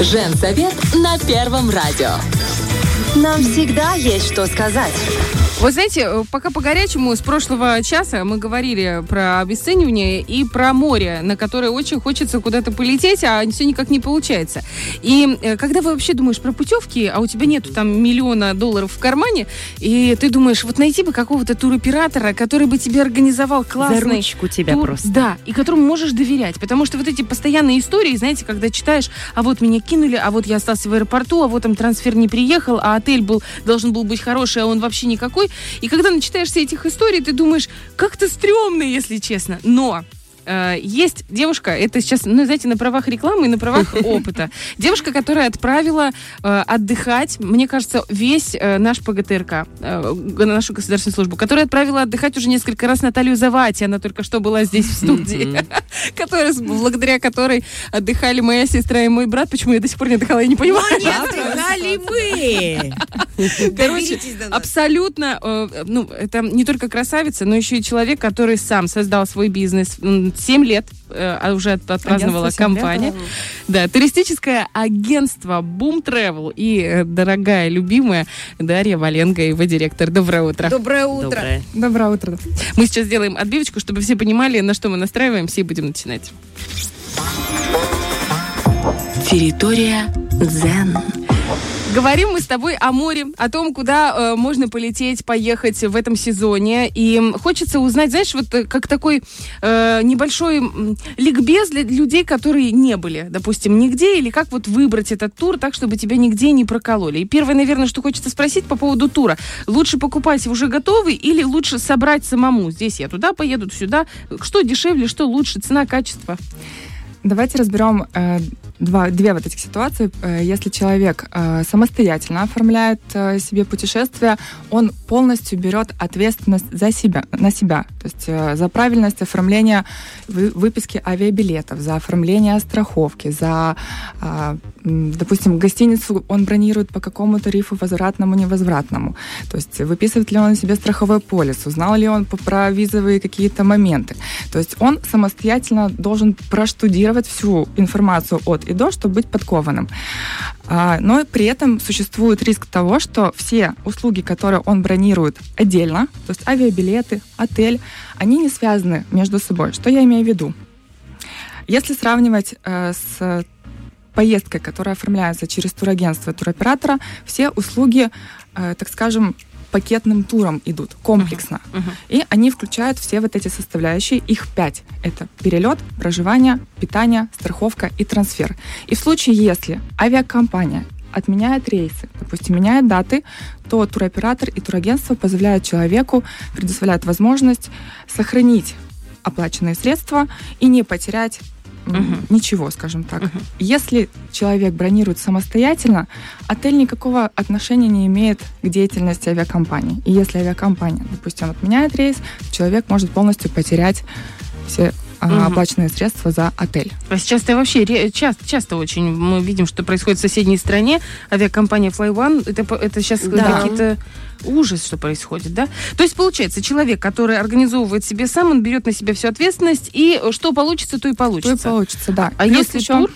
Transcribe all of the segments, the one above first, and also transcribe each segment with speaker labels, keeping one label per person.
Speaker 1: Женсовет на Первом радио.
Speaker 2: Нам всегда есть что сказать.
Speaker 3: Вот знаете, э, пока по горячему с прошлого часа мы говорили про обесценивание и про море, на которое очень хочется куда-то полететь, а все никак не получается. И э, когда вы вообще думаешь про путевки, а у тебя нету там миллиона долларов в кармане, и ты думаешь, вот найти бы какого-то туроператора, который бы тебе организовал классный
Speaker 4: За ручку тебя
Speaker 3: тур,
Speaker 4: просто.
Speaker 3: Да, и которому можешь доверять. Потому что вот эти постоянные истории, знаете, когда читаешь, а вот меня кинули, а вот я остался в аэропорту, а вот там трансфер не приехал, а отель был, должен был быть хороший, а он вообще никакой. И когда начинаешься этих историй, ты думаешь, как-то стрёмно, если честно. Но есть девушка, это сейчас, ну, знаете, на правах рекламы и на правах опыта. Девушка, которая отправила э, отдыхать, мне кажется, весь э, наш ПГТРК, э, нашу государственную службу, которая отправила отдыхать уже несколько раз Наталью Завати, она только что была здесь в студии, которая, благодаря которой отдыхали моя сестра и мой брат. Почему я до сих пор не отдыхала, я не понимаю.
Speaker 4: Отдыхали мы!
Speaker 3: Короче, абсолютно, э, ну, это не только красавица, но еще и человек, который сам создал свой бизнес. М, Семь лет э, а уже от- отпраздновала компания. Да, туристическое агентство Boom Travel и э, дорогая, любимая Дарья Валенко, его директор. Доброе утро.
Speaker 4: Доброе утро.
Speaker 5: Доброе.
Speaker 2: Доброе утро.
Speaker 3: Мы сейчас сделаем отбивочку, чтобы все понимали, на что мы настраиваемся и будем начинать.
Speaker 1: Территория Дзен.
Speaker 3: Говорим мы с тобой о море, о том, куда э, можно полететь, поехать в этом сезоне. И хочется узнать, знаешь, вот э, как такой э, небольшой ликбез для людей, которые не были, допустим, нигде, или как вот выбрать этот тур так, чтобы тебя нигде не прокололи. И первое, наверное, что хочется спросить по поводу тура. Лучше покупать уже готовый или лучше собрать самому? Здесь я туда поеду, сюда. Что дешевле, что лучше? Цена, качество?
Speaker 6: Давайте разберем э, два, две вот этих ситуации. Э, Если человек э, самостоятельно оформляет э, себе путешествие, он полностью берет ответственность за себя, на себя. То есть э, за правильность оформления вы- выписки авиабилетов, за оформление страховки, за, э, допустим, гостиницу он бронирует по какому тарифу возвратному, невозвратному. То есть выписывает ли он себе страховой полис, узнал ли он про визовые какие-то моменты. То есть он самостоятельно должен проштудировать всю информацию от и до, чтобы быть подкованным. А, Но при этом существует риск того, что все услуги, которые он бронирует отдельно, то есть авиабилеты, отель, они не связаны между собой. Что я имею в виду? Если сравнивать э, с поездкой, которая оформляется через турагентство туроператора, все услуги, э, так скажем, пакетным туром идут комплексно.
Speaker 3: Мгм.
Speaker 6: И они включают все вот эти составляющие, их пять. Это перелет, проживание, питание, страховка и трансфер. И в случае, если авиакомпания отменяет рейсы, допустим, меняет даты, то туроператор и турагентство позволяют человеку, предоставляют возможность сохранить оплаченные средства и не потерять
Speaker 3: Мгм.
Speaker 6: ничего, скажем так.
Speaker 3: Мгм.
Speaker 6: Если человек бронирует самостоятельно, отель никакого отношения не имеет к деятельности авиакомпании. И если авиакомпания, допустим, отменяет рейс, человек может полностью потерять все
Speaker 3: Мгм.
Speaker 6: оплаченные средства за отель.
Speaker 3: А сейчас это вообще часто, часто очень мы видим, что происходит в соседней стране. Авиакомпания Fly One, это, это сейчас
Speaker 4: Да.
Speaker 3: какие-то ужас, что происходит, да? То есть, получается, человек, который организовывает себе сам, он берет на себя всю ответственность, и что получится, то и
Speaker 6: То и
Speaker 3: получится.
Speaker 6: получится, да.
Speaker 3: А
Speaker 6: Плюс
Speaker 3: если
Speaker 6: еще,
Speaker 3: тур?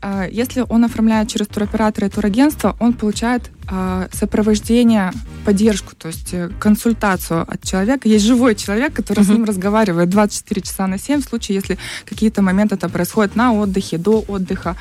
Speaker 6: а, если он оформляет через туроператора и турагентство, он получает а, сопровождение, поддержку, то есть э, консультацию от человека. Есть живой человек, который с
Speaker 3: Мгм.
Speaker 6: ним разговаривает 24 часа на 7, в случае, если какие-то моменты это происходят на отдыхе, до отдыха.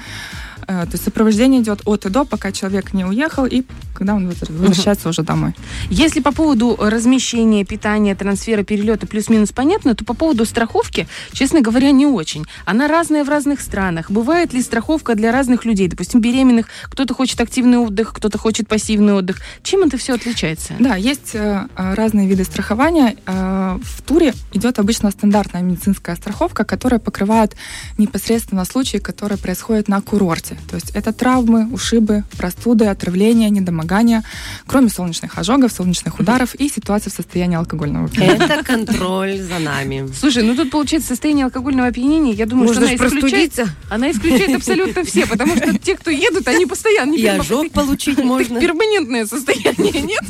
Speaker 6: Э, То есть сопровождение идет от и до, пока человек не уехал, и когда он возвр- возвращается уже домой.
Speaker 3: Если по поводу размещения, питания, трансфера, перелета плюс-минус понятно, то по поводу страховки, честно говоря, не очень. Она разная в разных странах. Бывает ли страховка для разных людей? Допустим, беременных, кто-то хочет активный отдых, кто-то хочет пассивный отдых. Чем это все отличается?
Speaker 6: Да, есть э, разные виды страхования. Э, В туре идет обычно стандартная медицинская страховка, которая покрывает непосредственно случаи, которые происходят на курорте. То есть это травмы, ушибы, простуды, отравления, недомогания, кроме солнечных ожогов, солнечных ударов и ситуации в состоянии алкогольного опьянения.
Speaker 4: Это контроль за нами.
Speaker 3: Слушай, ну тут получается состояние алкогольного опьянения. Я думаю,
Speaker 4: Можно
Speaker 3: что она исключает, она исключает абсолютно все, потому что те, кто едут, они постоянно
Speaker 4: И ожог получить можно.
Speaker 3: перманентное состояние, нет?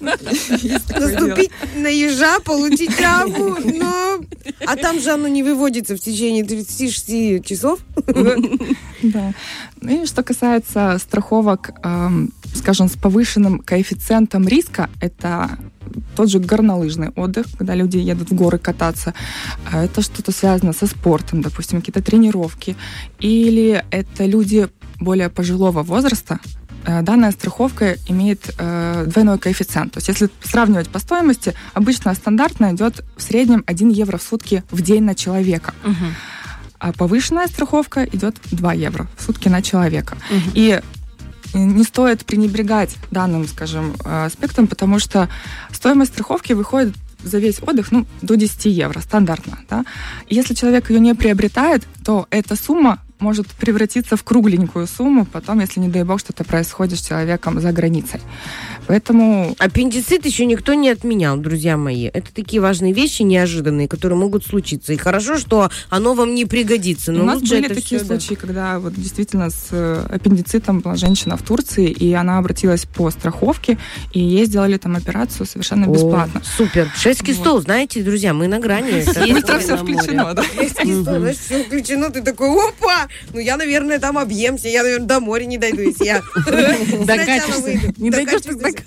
Speaker 5: Наступить на ежа, получить травму, но... А там же оно не выводится в течение 36 часов.
Speaker 6: Да. Ну и что касается страховок, эм, скажем, с повышенным коэффициентом риска, это тот же горнолыжный отдых, когда люди едут в горы кататься. А Это что-то связано со спортом, допустим, какие-то тренировки. Или это люди более пожилого возраста, Э, данная страховка имеет э, двойной коэффициент. То есть если сравнивать по стоимости, обычно стандартная идет в среднем 1 евро в сутки в день на человека. А повышенная страховка идет 2 евро в сутки на человека. И не стоит пренебрегать данным, скажем, э, аспектом, потому что стоимость страховки выходит за весь отдых ну, до 10 евро, стандартно. Да? Если человек ее не приобретает, то эта сумма может превратиться в кругленькую сумму потом, если, не дай бог, что-то происходит с человеком за границей. Поэтому...
Speaker 4: Аппендицит еще никто не отменял, друзья мои. Это такие важные вещи неожиданные, которые могут случиться. И хорошо, что оно вам не пригодится. Но
Speaker 6: У нас были
Speaker 4: это
Speaker 6: такие
Speaker 4: всё,
Speaker 6: случаи, когда вот действительно с э, аппендицитом была женщина в Турции, и она обратилась по страховке, и ей сделали там операцию совершенно
Speaker 4: да.
Speaker 6: бесплатно.
Speaker 4: О, супер. Шведский
Speaker 6: Вот.
Speaker 4: стол, знаете, друзья, мы на грани.
Speaker 6: Быстро все включено, да?
Speaker 5: Шведский стол, знаешь, все включено, ты такой, опа! Ну, я, наверное, там объемся, я, наверное, до моря не дойду, если я сначала
Speaker 3: Докатишься.
Speaker 5: выйду.
Speaker 3: Не дойдешь, так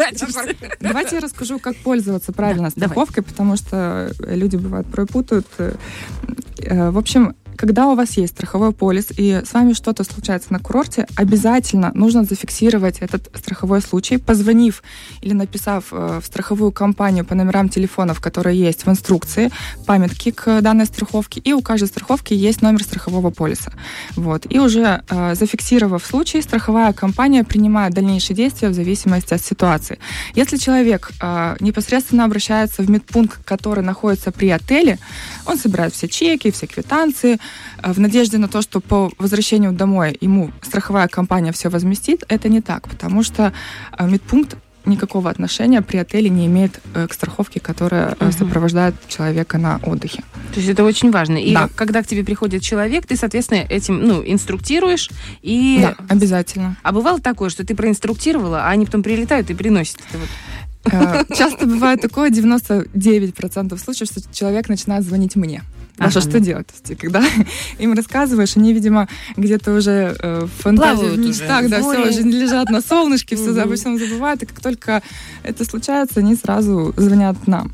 Speaker 6: Давайте я расскажу, как пользоваться правильно страховкой, потому что люди бывают пропутают. Э, В общем, когда у вас есть страховой полис и с вами что-то случается на курорте, обязательно нужно зафиксировать этот страховой случай, позвонив или написав э, в страховую компанию по номерам телефонов, которые есть в инструкции, памятки к данной страховке, и у каждой страховки есть номер страхового полиса. Вот. И уже э, зафиксировав случай, страховая компания принимает дальнейшие действия в зависимости от ситуации. Если человек э, непосредственно обращается в медпункт, который находится при отеле, он собирает все чеки, все квитанции, в надежде на то, что по возвращению домой ему страховая компания все возместит, это не так, потому что э, медпункт никакого отношения при отеле не имеет э, к страховке, которая э,
Speaker 3: Мгм.
Speaker 6: сопровождает человека на отдыхе.
Speaker 3: То есть это очень важно. И
Speaker 6: Да.
Speaker 3: когда к тебе приходит человек, ты, соответственно, этим, ну, инструктируешь. И...
Speaker 6: Да, обязательно.
Speaker 3: А бывало такое, что ты проинструктировала, а они потом прилетают и приносят это вот.
Speaker 6: Э, Часто бывает такое, 99% случаев, что человек начинает звонить мне. Даша,
Speaker 3: Ага.
Speaker 6: что делать? То есть, когда им рассказываешь, они, видимо, где-то уже э, в фантазии в мечтах, да, все, уже лежат на солнышке, все обо всем забывают, и как только это случается, они сразу звонят нам.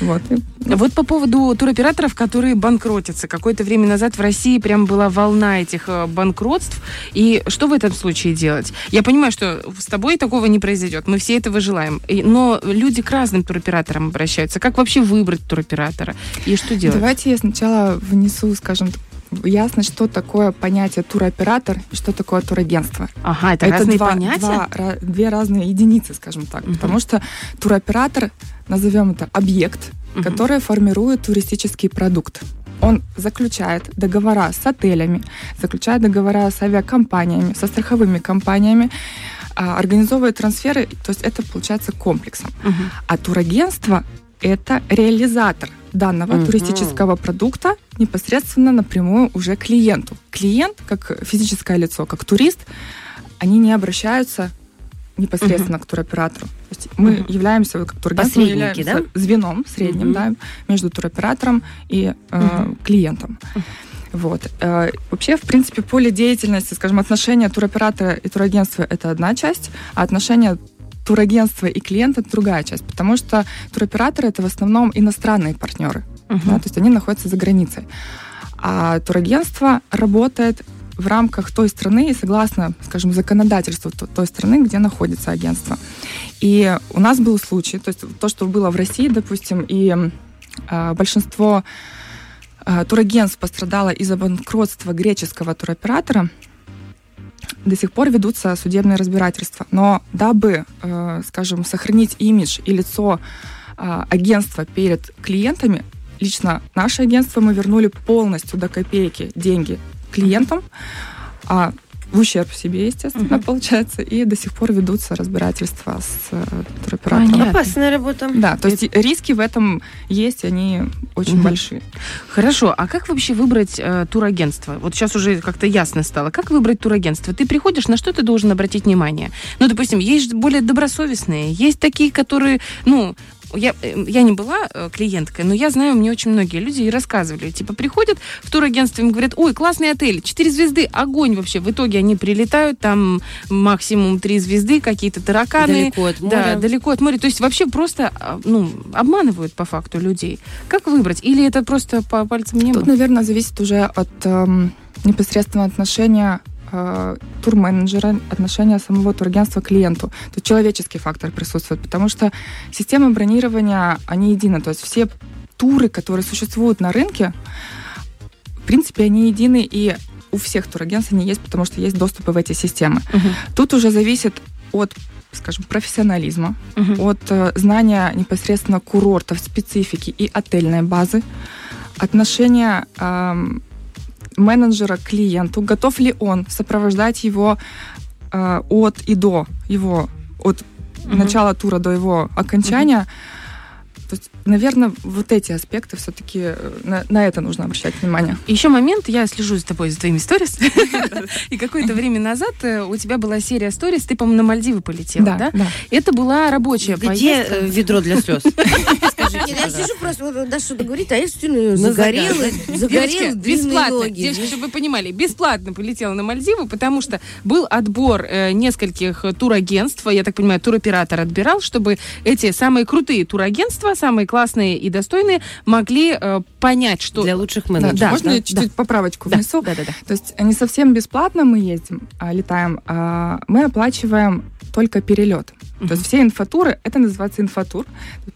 Speaker 6: Вот.
Speaker 3: Вот по поводу туроператоров, которые банкротятся. Какое-то время назад в России прям была волна этих э, банкротств. И что в этом случае делать? Я понимаю, что с тобой такого не произойдет. Мы все этого желаем. Но люди к разным туроператорам обращаются. Как вообще выбрать туроператора? И что делать?
Speaker 6: Давайте я сначала внесу, скажем, ясность, что такое понятие туроператор и что такое турагентство.
Speaker 3: Ага, это, разные
Speaker 6: два,
Speaker 3: понятия?
Speaker 6: два две разные единицы, скажем так.
Speaker 3: Мгм.
Speaker 6: Потому что туроператор, назовем это объект,
Speaker 3: Мгм.
Speaker 6: который формирует туристический продукт. Он заключает договора с отелями, заключает договора с авиакомпаниями, со страховыми компаниями, а, организовывает трансферы, то есть это получается комплексом.
Speaker 3: Мгм.
Speaker 6: А турагентство – это реализатор данного
Speaker 4: Мгм.
Speaker 6: туристического продукта непосредственно напрямую уже клиенту. Клиент, как физическое лицо, как турист, они не обращаются непосредственно к туроператору. То есть мы
Speaker 3: Мгм.
Speaker 6: являемся, как мы
Speaker 4: Посредники,
Speaker 6: являемся звеном средним
Speaker 4: Мгм.
Speaker 6: да, между туроператором и э,
Speaker 3: Мгм.
Speaker 6: клиентом. Вот. Э, Вообще, в принципе, поле деятельности, скажем, отношения туроператора и турагентства – это одна часть, а отношения турагентства и клиента – это другая часть, потому что туроператоры – это в основном иностранные партнеры,
Speaker 3: Мгм.
Speaker 6: да, то есть они находятся за границей. А турагентство работает в рамках той страны и согласно, скажем, законодательству то- той страны, где находится агентство. И у нас был случай, то есть то, что было в России, допустим, и э, большинство э, турагентств пострадало из-за банкротства греческого туроператора, до сих пор ведутся судебные разбирательства. Но дабы, э, скажем, сохранить имидж и лицо э, агентства перед клиентами, лично наше агентство мы вернули полностью до копейки деньги клиентам, а в ущерб себе, естественно,
Speaker 3: Мгм.
Speaker 6: получается, и до сих пор ведутся разбирательства с э, туроператором.
Speaker 3: Понятно.
Speaker 4: Опасная работа.
Speaker 6: Да, то есть риски в этом есть, они очень
Speaker 3: Мгм.
Speaker 6: большие.
Speaker 3: Хорошо, а как вообще выбрать э, турагентство? Вот сейчас уже как-то ясно стало. Как выбрать турагентство? Ты приходишь, на что ты должен обратить внимание? Ну, допустим, есть же более добросовестные, есть такие, которые, ну, я, э, я не была э, клиенткой, но я знаю, мне очень многие люди и рассказывали. Типа приходят в турагентство, им говорят, ой, классный отель, 4 звезды, огонь вообще. В итоге они прилетают, там максимум 3 звезды, какие-то тараканы.
Speaker 5: Далеко от моря.
Speaker 3: Да, далеко от моря. То есть вообще просто а, ну, обманывают по факту людей. Как выбрать? Или это просто по пальцам неба?
Speaker 6: Тут, наверное, зависит уже от эм, непосредственного отношения э, турменеджера, отношения самого турагентства к клиенту. Тут человеческий фактор присутствует, потому что системы бронирования, они едины. То есть все туры, которые существуют на рынке, в принципе, они едины, и у всех турагентств они есть, потому что есть доступы в эти системы.
Speaker 3: Мгм.
Speaker 6: Тут уже зависит от скажем, профессионализма,
Speaker 3: Мгм.
Speaker 6: от э, знания непосредственно курортов, специфики и отельной базы, отношения эм, менеджера к клиенту, готов ли он сопровождать его э, от и до его, от
Speaker 3: Мгм.
Speaker 6: начала тура до его окончания. То есть, наверное, вот эти аспекты все-таки на, на это нужно обращать внимание.
Speaker 3: Еще момент, я слежу за тобой, за твоими сторис. И какое-то время назад э, у тебя была серия сторис, ты, по-моему, на Мальдивы полетела, да?
Speaker 6: да.
Speaker 3: Это была рабочая
Speaker 5: Где
Speaker 3: поездка.
Speaker 5: э, ведро для слез?
Speaker 4: Я сижу просто, вот Даша что-то говорит, а я
Speaker 3: Девочки,
Speaker 4: загорелый, длинные
Speaker 3: бесплатно. Девочки, чтобы вы понимали, бесплатно полетела на Мальдивы, потому что был отбор э, нескольких турагентств, я так понимаю, туроператор отбирал, чтобы эти самые крутые турагентства, самые классные и достойные, могли э, понять, что...
Speaker 5: Для лучших менеджеров.
Speaker 3: да,
Speaker 6: Можно я чуть-чуть поправочку внесу?
Speaker 3: Да, да, да.
Speaker 6: То есть не совсем бесплатно мы ездим, а, летаем, а мы оплачиваем только перелет. То есть все инфотуры, это называется инфотур.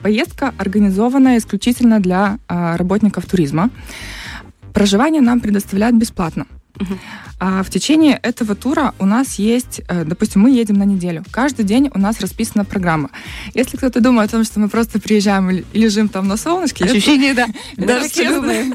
Speaker 6: Поездка организованная исключительно для а, работников туризма. Проживание нам предоставляют бесплатно.
Speaker 3: Мгм.
Speaker 6: А в течение этого тура у нас есть, э, допустим, мы едем на неделю. Каждый день у нас расписана программа. Если кто-то думает о том, что мы просто приезжаем и лежим там на солнышке, это-
Speaker 3: Ощущение, да.
Speaker 6: это
Speaker 3: и
Speaker 6: абсолютно-
Speaker 3: думаем.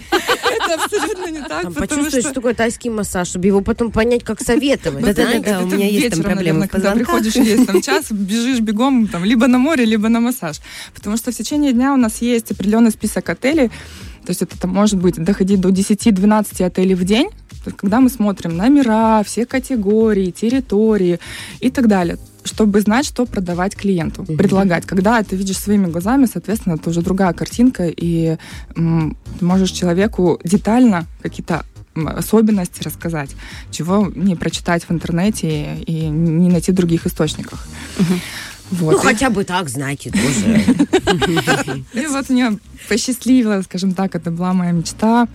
Speaker 6: Это абсолютно не так,
Speaker 5: Там почувствовать,
Speaker 6: что
Speaker 5: что такое тайский массаж, чтобы его потом понять, как советовать.
Speaker 6: Это-
Speaker 5: у меня есть там проблемы
Speaker 6: когда приходишь, есть там час, бежишь бегом там либо на море, либо на массаж. Потому что в течение дня у нас есть определенный список отелей, то есть это там может быть доходить до 10-12 отелей в день, когда мы смотрим номера, все категории, территории и так далее чтобы знать, что продавать клиенту,
Speaker 5: Мгм.
Speaker 6: предлагать. Когда ты видишь своими глазами, соответственно, это уже другая картинка, и м, ты можешь человеку детально какие-то особенности рассказать, чего не прочитать в интернете и не найти в других источниках. Вот.
Speaker 5: Ну, хотя бы так, знаете, тоже.
Speaker 6: и вот мне посчастливило, скажем так, это была моя мечта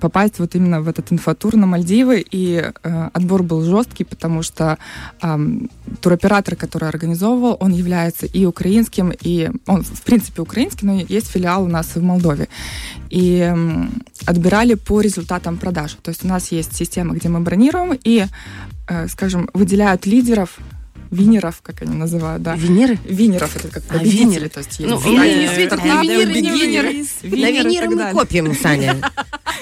Speaker 6: попасть вот именно в этот инфотур на Мальдивы, и э, отбор был жесткий, потому что ам, туроператор, который организовывал, он является и украинским, и он, в принципе, украинский, но есть филиал у нас в Молдове. И м, отбирали по результатам продаж. То есть у нас есть система, где мы бронируем, и, э, скажем, выделяют лидеров, винеров, как они называют, да,
Speaker 3: Венеры?
Speaker 6: Винеров это как
Speaker 3: А,
Speaker 6: победители,
Speaker 3: винеры.
Speaker 6: то есть
Speaker 3: Ну,
Speaker 6: есть
Speaker 3: они
Speaker 6: винеры,
Speaker 3: не светят
Speaker 6: э,
Speaker 3: на
Speaker 6: да.
Speaker 5: На
Speaker 6: винеры и
Speaker 5: виниры
Speaker 6: так
Speaker 5: мы копим, Саня.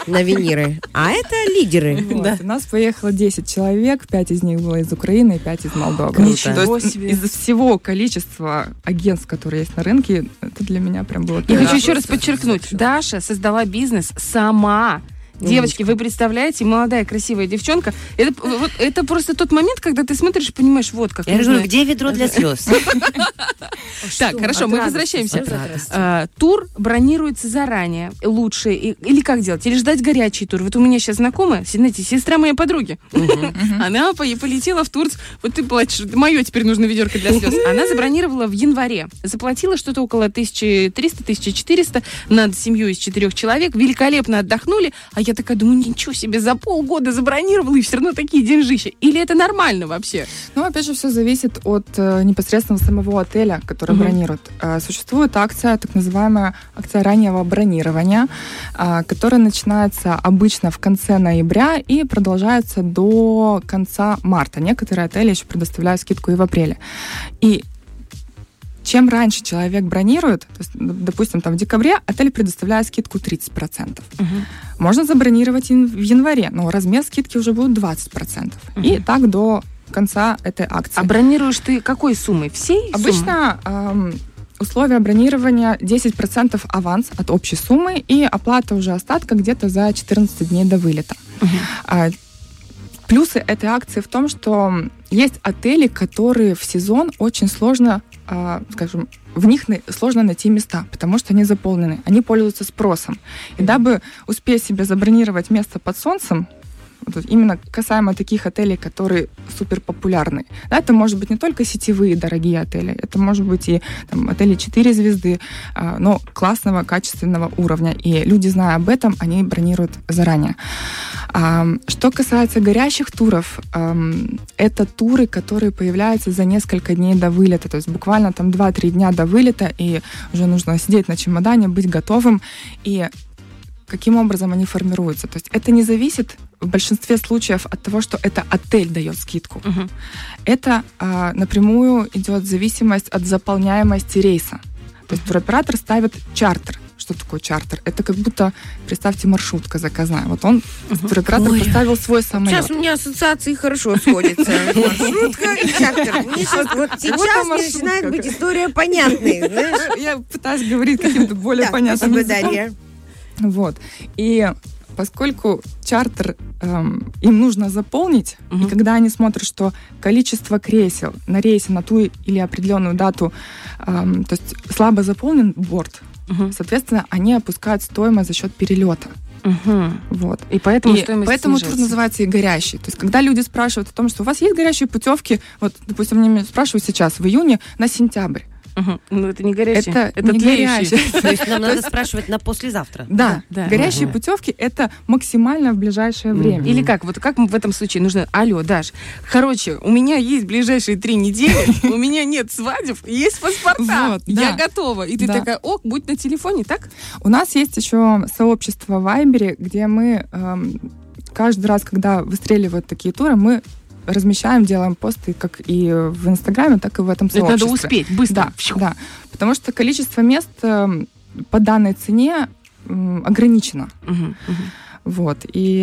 Speaker 5: На виниры. А это лидеры.
Speaker 6: Вот, У нас поехало 10 человек, 5 из них было из Украины и 5 из Молдовы. Есть
Speaker 3: себе.
Speaker 6: из всего количества агентств, которые есть на рынке, это для меня прям было...
Speaker 3: Я хочу еще раз подчеркнуть, Даша создала бизнес сама. Девочки, вы представляете, молодая красивая девчонка. Это, вот, это просто тот момент, когда ты смотришь и понимаешь, вот как
Speaker 5: Я
Speaker 3: нужно-
Speaker 5: говорю, где ведро для слез?
Speaker 3: Так, хорошо, мы возвращаемся. А, тур бронируется заранее, лучше, или как делать? Или ждать горячий тур? Вот у меня сейчас знакомая, знаете, сестра моей подруги. Она по- полетела в Турцию. Вот ты плачешь, мое теперь нужно ведерко для слез. Она забронировала в январе. Заплатила что-то около 1300-1400 над семью из четырех человек. Великолепно отдохнули. А я такая думаю, ничего себе, за полгода забронировала, и все равно такие деньжища. Или это нормально вообще?
Speaker 6: Ну, опять же, все зависит от э, непосредственно самого отеля, который
Speaker 3: Мгм.
Speaker 6: бронирует. Э, существует акция, так называемая акция раннего бронирования, а, которая начинается обычно в конце ноября и продолжается до конца марта. Некоторые отели еще предоставляют скидку и в апреле. И чем раньше человек бронирует, то есть, допустим, там в декабре отель предоставляет скидку 30%. Можно забронировать в январе, но размер скидки уже будет 20%. И так до конца этой акции.
Speaker 3: А бронируешь ты какой суммой? Всей?
Speaker 6: Обычно эм, условия бронирования 10% аванс от общей суммы и оплата уже остатка где-то за 14 дней до вылета. А, Плюсы этой акции в том, что есть отели, которые в сезон очень сложно, скажем, в них сложно найти места, потому что они заполнены, они пользуются спросом. И дабы успеть себе забронировать место под солнцем, вот именно касаемо таких отелей, которые супер популярны. Да, это может быть не только сетевые дорогие отели, это может быть и там, отели 4 звезды, а, но классного, качественного уровня. И люди, зная об этом, они бронируют заранее. А, Что касается горящих туров, ам, это туры, которые появляются за несколько дней до вылета, то есть буквально там 2-3 дня до вылета, и уже нужно сидеть на чемодане, быть готовым, и каким образом они формируются. То есть это не зависит в большинстве случаев от того, что это отель дает скидку.
Speaker 3: Мгм.
Speaker 6: Это а, напрямую идет зависимость от заполняемости рейса. То есть туроператор ставит чартер. Что такое чартер? Это как будто, представьте, маршрутка заказная. Вот он, туроператор,
Speaker 4: Ой.
Speaker 6: поставил свой самолет.
Speaker 5: Сейчас у меня ассоциации хорошо сходятся. Маршрутка и чартер. Вот сейчас начинает быть история понятной, знаешь?
Speaker 6: Я пытаюсь говорить каким-то более понятным
Speaker 5: спасибо,
Speaker 6: языком.
Speaker 5: Дарья.
Speaker 6: Вот. И поскольку чартер эм, им нужно заполнить, и
Speaker 3: Мгм.
Speaker 6: когда они смотрят, что количество кресел на рейсе на ту или определенную дату, эм, то есть слабо заполнен борт,
Speaker 3: Мгм.
Speaker 6: соответственно, они опускают стоимость за счет перелета.
Speaker 3: Мгм.
Speaker 6: Вот.
Speaker 3: И поэтому
Speaker 6: И
Speaker 3: стоимость
Speaker 6: поэтому тур
Speaker 3: снижается.
Speaker 6: называется и горящий. То есть, когда люди спрашивают о том, что у вас есть горящие путевки, вот, допустим, мне спрашивают сейчас, в июне, на сентябрь.
Speaker 3: Мгм. Ну, это не горячий,
Speaker 6: Это,
Speaker 3: это
Speaker 6: не горящий.
Speaker 4: То есть нам надо спрашивать на послезавтра.
Speaker 6: Да,
Speaker 3: Да.
Speaker 6: горящие
Speaker 4: Ага.
Speaker 6: путевки это максимально в ближайшее время.
Speaker 3: Или как? Вот как в этом случае нужно... Алло, Даш, короче, у меня есть ближайшие три недели, у меня нет свадеб, есть паспорта, я готова. И ты такая, ок, будь на телефоне, так?
Speaker 6: У нас есть еще сообщество в Вайбере, где мы эм, каждый раз, когда выстреливают такие туры, мы размещаем, делаем посты как и в Инстаграме, так и в этом
Speaker 3: Это надо
Speaker 6: сообществе.
Speaker 3: успеть, быстро.
Speaker 6: Да, да. Потому что количество мест эм, по данной цене ограничено.
Speaker 3: Мгм, мгм.
Speaker 6: Вот. И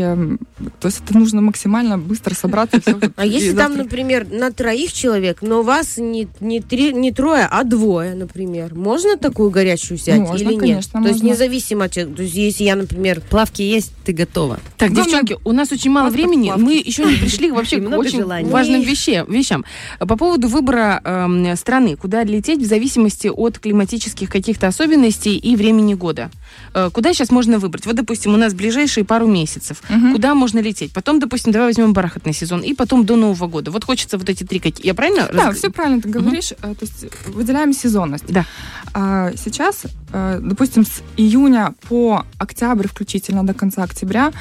Speaker 6: то есть это нужно максимально быстро собраться.
Speaker 5: А если там, например, на троих человек, но вас не, не, три, не трое, а двое, например, можно такую горячую взять
Speaker 6: Можно,
Speaker 5: или нет?
Speaker 6: конечно,
Speaker 5: То есть независимо от человека. То есть если я, например,
Speaker 4: Плавки есть, ты готова.
Speaker 3: Так,
Speaker 6: Главное,
Speaker 3: девчонки, у нас очень мало времени,
Speaker 6: плавки.
Speaker 3: мы еще не пришли вообще к очень
Speaker 4: желаний.
Speaker 3: важным вещам. По поводу выбора эм, страны, куда лететь в зависимости от климатических каких-то особенностей и времени года. Э, куда сейчас можно выбрать? Вот, допустим, у нас ближайшие пару месяцев.
Speaker 6: Мгм.
Speaker 3: Куда можно лететь? Потом, допустим, давай возьмем бархатный сезон, и потом до Нового года. Вот хочется вот эти три какие. Я правильно?
Speaker 6: Да,
Speaker 3: разг-
Speaker 6: все правильно ты говоришь. Э, То есть выделяем сезонность.
Speaker 3: Да.
Speaker 6: А сейчас, э, допустим, с июня по октябрь включительно до конца октября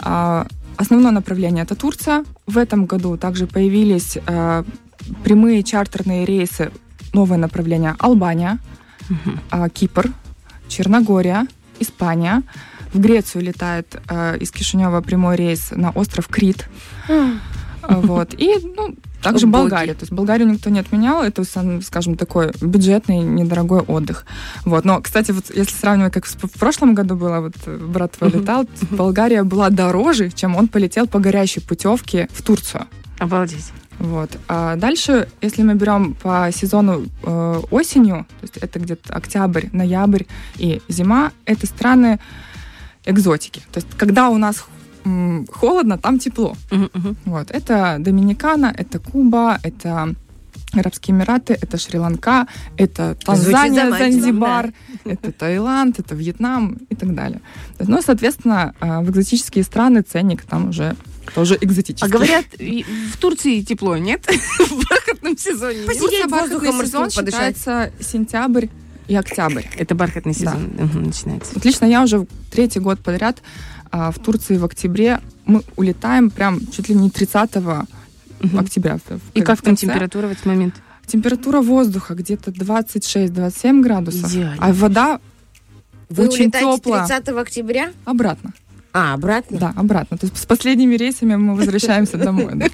Speaker 6: а, основное направление это Турция. В этом году также появились э, прямые чартерные рейсы, новое направление Албания, а, Кипр, Черногория, Испания. В Грецию летает э, из Кишинева прямой рейс на остров Крит. Вот. И, ну, также
Speaker 5: Боги.
Speaker 6: Болгария. То есть Болгарию никто не отменял. Это, скажем, такой бюджетный, недорогой отдых. Вот. Но, кстати, вот если сравнивать, как в прошлом году было, вот брат твой летал, Болгария была дороже, чем он полетел по горящей путевке в Турцию.
Speaker 3: Обалдеть.
Speaker 6: Вот. А дальше, если мы берем по сезону э, осенью, то есть это где-то октябрь, ноябрь и зима, это страны экзотики. То есть когда у нас холодно, там тепло.
Speaker 3: Мгм, мгм.
Speaker 6: Вот. Это Доминикана, это Куба, это Арабские Эмираты, это Шри-Ланка, это Танзания, Занзибар, это Таиланд, это Вьетнам и так далее. Ну, соответственно, э, в экзотические страны ценник там уже тоже экзотический.
Speaker 3: А говорят, в Турции тепло, нет? В бархатном сезоне.
Speaker 5: Посидеть
Speaker 6: Турция
Speaker 5: воздухом
Speaker 6: сезон
Speaker 5: подышать.
Speaker 6: считается сентябрь и октябрь.
Speaker 3: Это бархатный
Speaker 6: Да.
Speaker 3: сезон мгм, начинается.
Speaker 6: Вот лично я уже третий год подряд а, в Турции в октябре мы улетаем прям чуть ли не 30
Speaker 3: Мгм.
Speaker 6: октября. в- в
Speaker 3: И как там
Speaker 6: конце.
Speaker 3: температура в этот момент?
Speaker 6: Температура воздуха где-то 26-27 градусов,
Speaker 3: Идеально.
Speaker 6: а вода
Speaker 5: вы
Speaker 6: очень
Speaker 5: улетаете
Speaker 6: теплая.
Speaker 5: 30 октября?
Speaker 6: Обратно.
Speaker 5: А, обратно?
Speaker 6: Да, обратно. То есть с последними рейсами мы возвращаемся домой. да.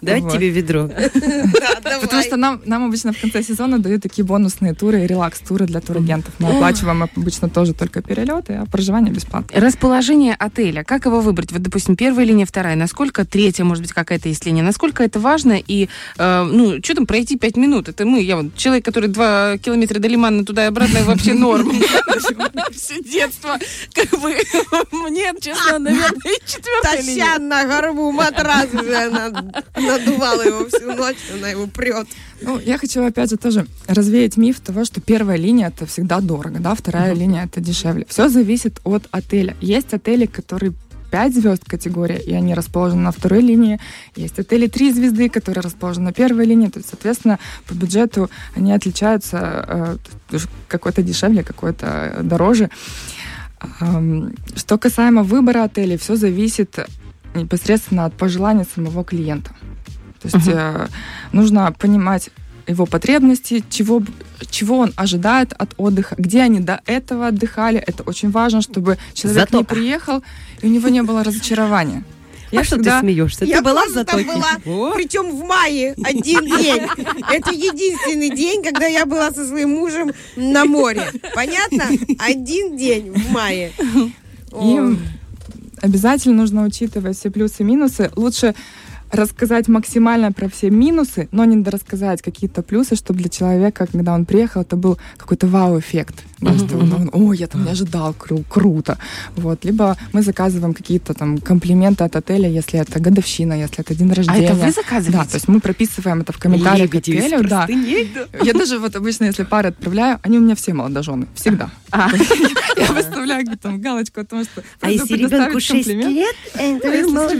Speaker 4: Дать тебе ведро.
Speaker 6: Потому что нам, нам обычно в конце сезона дают такие бонусные туры, релакс-туры для турагентов. Мы оплачиваем обычно тоже только перелеты, а проживание бесплатно.
Speaker 3: Расположение отеля, как его выбрать? Вот, допустим, первая линия, вторая. Насколько третья, может быть, какая-то есть линия? Насколько это важно? И, э, ну, что там пройти пять минут? Это мы, я вот человек, который два километра до Лимана туда и обратно, вообще норм. Все детство. Как бы мне, честно, наверное, и четвертая линия.
Speaker 5: Таща на горбу матрас уже над- надувала его всю ночь, она его прет.
Speaker 6: Ну, я хочу, опять же, тоже развеять миф того, что первая линия это всегда дорого, да, вторая линия это дешевле. Все зависит от отеля. Есть отели, которые 5 звезд категория, и они расположены на второй линии. Есть отели 3 звезды, которые расположены на первой линии. То есть, соответственно, по бюджету они отличаются э, какой-то дешевле, какой-то дороже. Ам, Что касаемо выбора отелей, все зависит непосредственно от пожеланий самого клиента. То есть э, нужно понимать его потребности, чего, чего он ожидает от отдыха, где они до этого отдыхали. Это очень важно, чтобы человек
Speaker 4: Зато-
Speaker 6: не приехал, и у него не было разочарования.
Speaker 4: А что
Speaker 6: всегда-
Speaker 4: ты смеешься?
Speaker 5: Я
Speaker 4: ты была в
Speaker 5: тоже там
Speaker 4: Затоке?
Speaker 5: была, причем в мае, один день. Это единственный день, когда я была со своим мужем на море. Понятно? Один день в мае.
Speaker 6: И обязательно нужно учитывать все плюсы и минусы. Лучше рассказать максимально про все минусы, но не рассказать какие-то плюсы, чтобы для человека, когда он приехал, это был какой-то вау-эффект. Что он, он, О, я там не ожидал, кру- круто. Вот. Либо мы заказываем какие-то там комплименты от отеля, если это годовщина, если это день
Speaker 3: А
Speaker 6: рождения.
Speaker 3: это вы заказываете?
Speaker 6: Да, то есть мы прописываем это в комментариях к отелю. Да. Я даже вот обычно, если пары отправляю, они у меня все молодожены. Всегда.
Speaker 3: А.
Speaker 6: Я выставляю там галочку о том, что
Speaker 4: А
Speaker 6: просто
Speaker 4: если ребенку
Speaker 6: предоставить
Speaker 4: 6
Speaker 6: комплимент.
Speaker 4: лет, это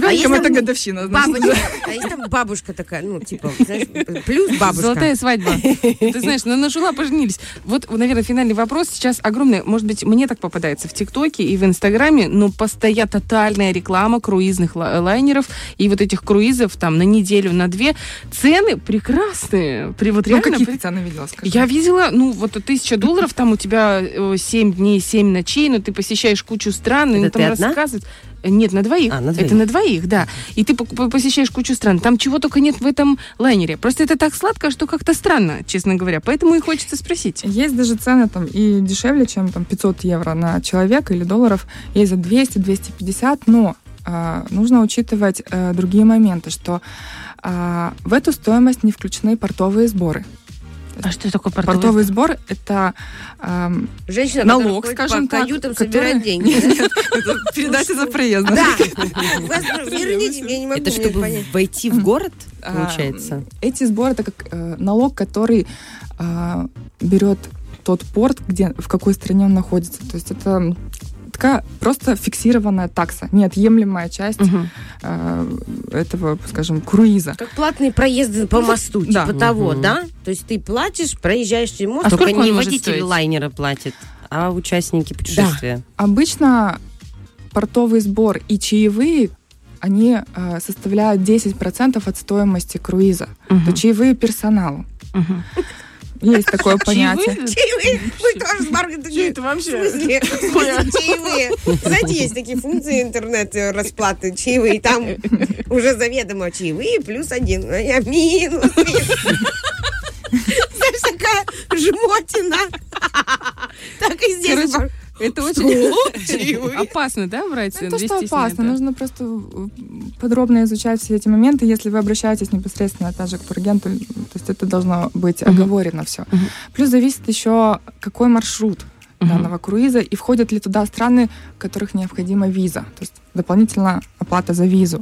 Speaker 6: А
Speaker 5: А
Speaker 6: годовщина, значит.
Speaker 5: А есть там бабушка такая, ну, типа, знаешь, плюс бабушка.
Speaker 3: Золотая свадьба. Ты знаешь, на Нажула поженились. Вот, наверное, финальный вопрос сейчас огромный. Может быть, мне так попадается в ТикТоке и в Инстаграме, но постоянно тотальная реклама круизных ла- лайнеров и вот этих круизов там на неделю, на две. Цены прекрасные. При, вот
Speaker 6: Ну,
Speaker 3: реально
Speaker 6: какие
Speaker 3: при-
Speaker 6: цены видела, скажи?
Speaker 3: Я видела, ну, вот тысяча долларов, там у тебя э, семь дней, семь ночей, но ты посещаешь кучу стран, и ну, там
Speaker 4: одна?
Speaker 3: Нет, на двоих.
Speaker 4: А, на двоих.
Speaker 3: Это на двоих, да. И ты посещаешь кучу стран. Там чего только нет в этом лайнере. Просто это так сладко, что как-то странно, честно говоря. Поэтому и хочется спросить.
Speaker 6: Есть даже цены там и дешевле, чем там 500 евро на человека или долларов. Есть за 200-250, но а, нужно учитывать а, другие моменты, что а, в эту стоимость не включены портовые сборы.
Speaker 3: А что такое
Speaker 6: Портовый сбор — это ам,
Speaker 5: Женщина,
Speaker 6: налог, скажем
Speaker 5: по
Speaker 6: так.
Speaker 5: каютам,
Speaker 6: который-
Speaker 5: деньги.
Speaker 6: Передача за проезд.
Speaker 5: Да. Верните, я не могу
Speaker 4: Это чтобы
Speaker 5: понять.
Speaker 4: войти в город,
Speaker 6: А,
Speaker 4: получается?
Speaker 6: Эти сборы это как э, налог, который а, берет тот порт, где в какой стране он находится. То есть это такая просто фиксированная такса, неотъемлемая часть
Speaker 3: Мгм.
Speaker 6: а, этого, скажем, круиза.
Speaker 5: Как платные проезды по мосту,
Speaker 6: да.
Speaker 5: типа того,
Speaker 4: Мгм.
Speaker 5: да? То есть ты платишь, проезжаешь через мост.
Speaker 3: А
Speaker 4: Только не
Speaker 3: стоить?
Speaker 4: лайнера платят, а участники путешествия.
Speaker 6: Обычно портовый сбор и чаевые они а, составляют 10% от стоимости круиза.
Speaker 3: Мгм.
Speaker 6: То чаевые персоналу.
Speaker 3: Мгм.
Speaker 6: Есть такое понятие.
Speaker 3: Чаевые?
Speaker 5: Чаевые. Мы тоже с такие,
Speaker 3: это вообще?
Speaker 5: В смысле? Чаевые. Знаете, есть такие функции интернет-расплаты чаевые. и Там уже заведомо чаевые плюс один. А я минус. Знаешь, такая жмотина. Так и здесь.
Speaker 3: Это очень опасно, да, брать?
Speaker 6: Не то, что
Speaker 3: 200
Speaker 6: опасно, нужно просто подробно изучать все эти моменты. Если вы обращаетесь непосредственно, опять же, к турагенту, то есть это должно быть оговорено все. Плюс зависит еще, какой маршрут данного круиза и входят ли туда страны, в которых необходима виза, то есть дополнительная оплата за визу.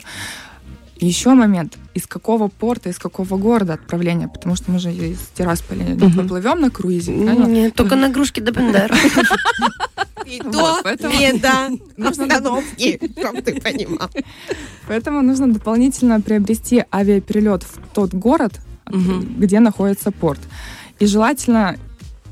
Speaker 6: Еще момент, из какого порта, из какого города отправление, потому что мы же из Тирасполя не
Speaker 3: Мгм.
Speaker 6: поплывем на круизе?
Speaker 4: Нет, только нагрузки до Бендера.
Speaker 5: И
Speaker 6: Вот,
Speaker 5: то
Speaker 6: поэтому
Speaker 5: не до остановки, чтобы ты понимал.
Speaker 6: Поэтому нужно дополнительно приобрести авиаперелет в тот город, где находится порт. И желательно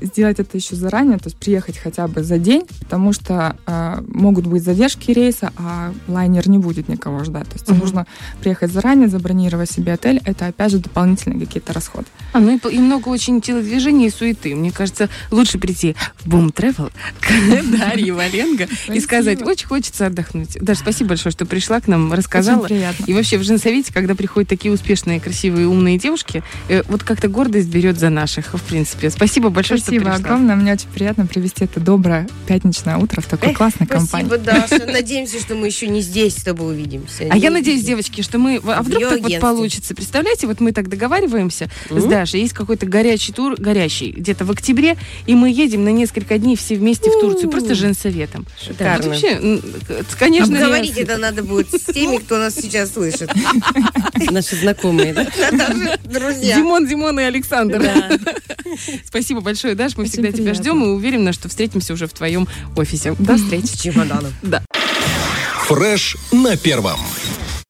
Speaker 6: сделать это еще заранее, то есть приехать хотя бы за день, потому что э, могут быть задержки рейса, а лайнер не будет никого ждать. То есть
Speaker 3: Мгм.
Speaker 6: нужно приехать заранее, забронировать себе отель. Это опять же дополнительные какие-то расходы.
Speaker 3: А, ну и, и много очень телодвижений и суеты. Мне кажется, лучше прийти в Boom Travel к Дарье Валенго и сказать, очень хочется отдохнуть. Даже спасибо большое, что пришла к нам, рассказала. И вообще в женсовете, когда приходят такие успешные, красивые, умные девушки, э, вот как-то гордость берет за наших, в принципе. Спасибо большое,
Speaker 6: Спасибо огромное. Мне очень приятно провести это доброе пятничное утро в такой
Speaker 5: Эх,
Speaker 6: классной компании.
Speaker 5: Спасибо, Даша. Надеемся, что мы еще не здесь с тобой увидимся.
Speaker 3: А я надеюсь, девочки, что мы... А вдруг так вот получится? Представляете, вот мы так договариваемся с. Дашей. Есть какой-то горячий тур, горящий, где-то в октябре, и мы едем на несколько дней все вместе в Турцию, просто с женсоветом.
Speaker 5: Шикарно.
Speaker 3: вообще, конечно,
Speaker 5: Обговорить
Speaker 3: я-
Speaker 5: это надо будет с теми, кто нас сейчас слышит.
Speaker 4: Наши знакомые, да?
Speaker 5: Друзья.
Speaker 3: Димон, Димон и Александр. Спасибо большое, Даш. Мы
Speaker 6: Очень
Speaker 3: всегда тебя
Speaker 6: приятно.
Speaker 3: ждем и уверены, что встретимся уже в твоем офисе. До встречи.
Speaker 5: С чемоданом.
Speaker 3: Да.
Speaker 7: Фреш на первом.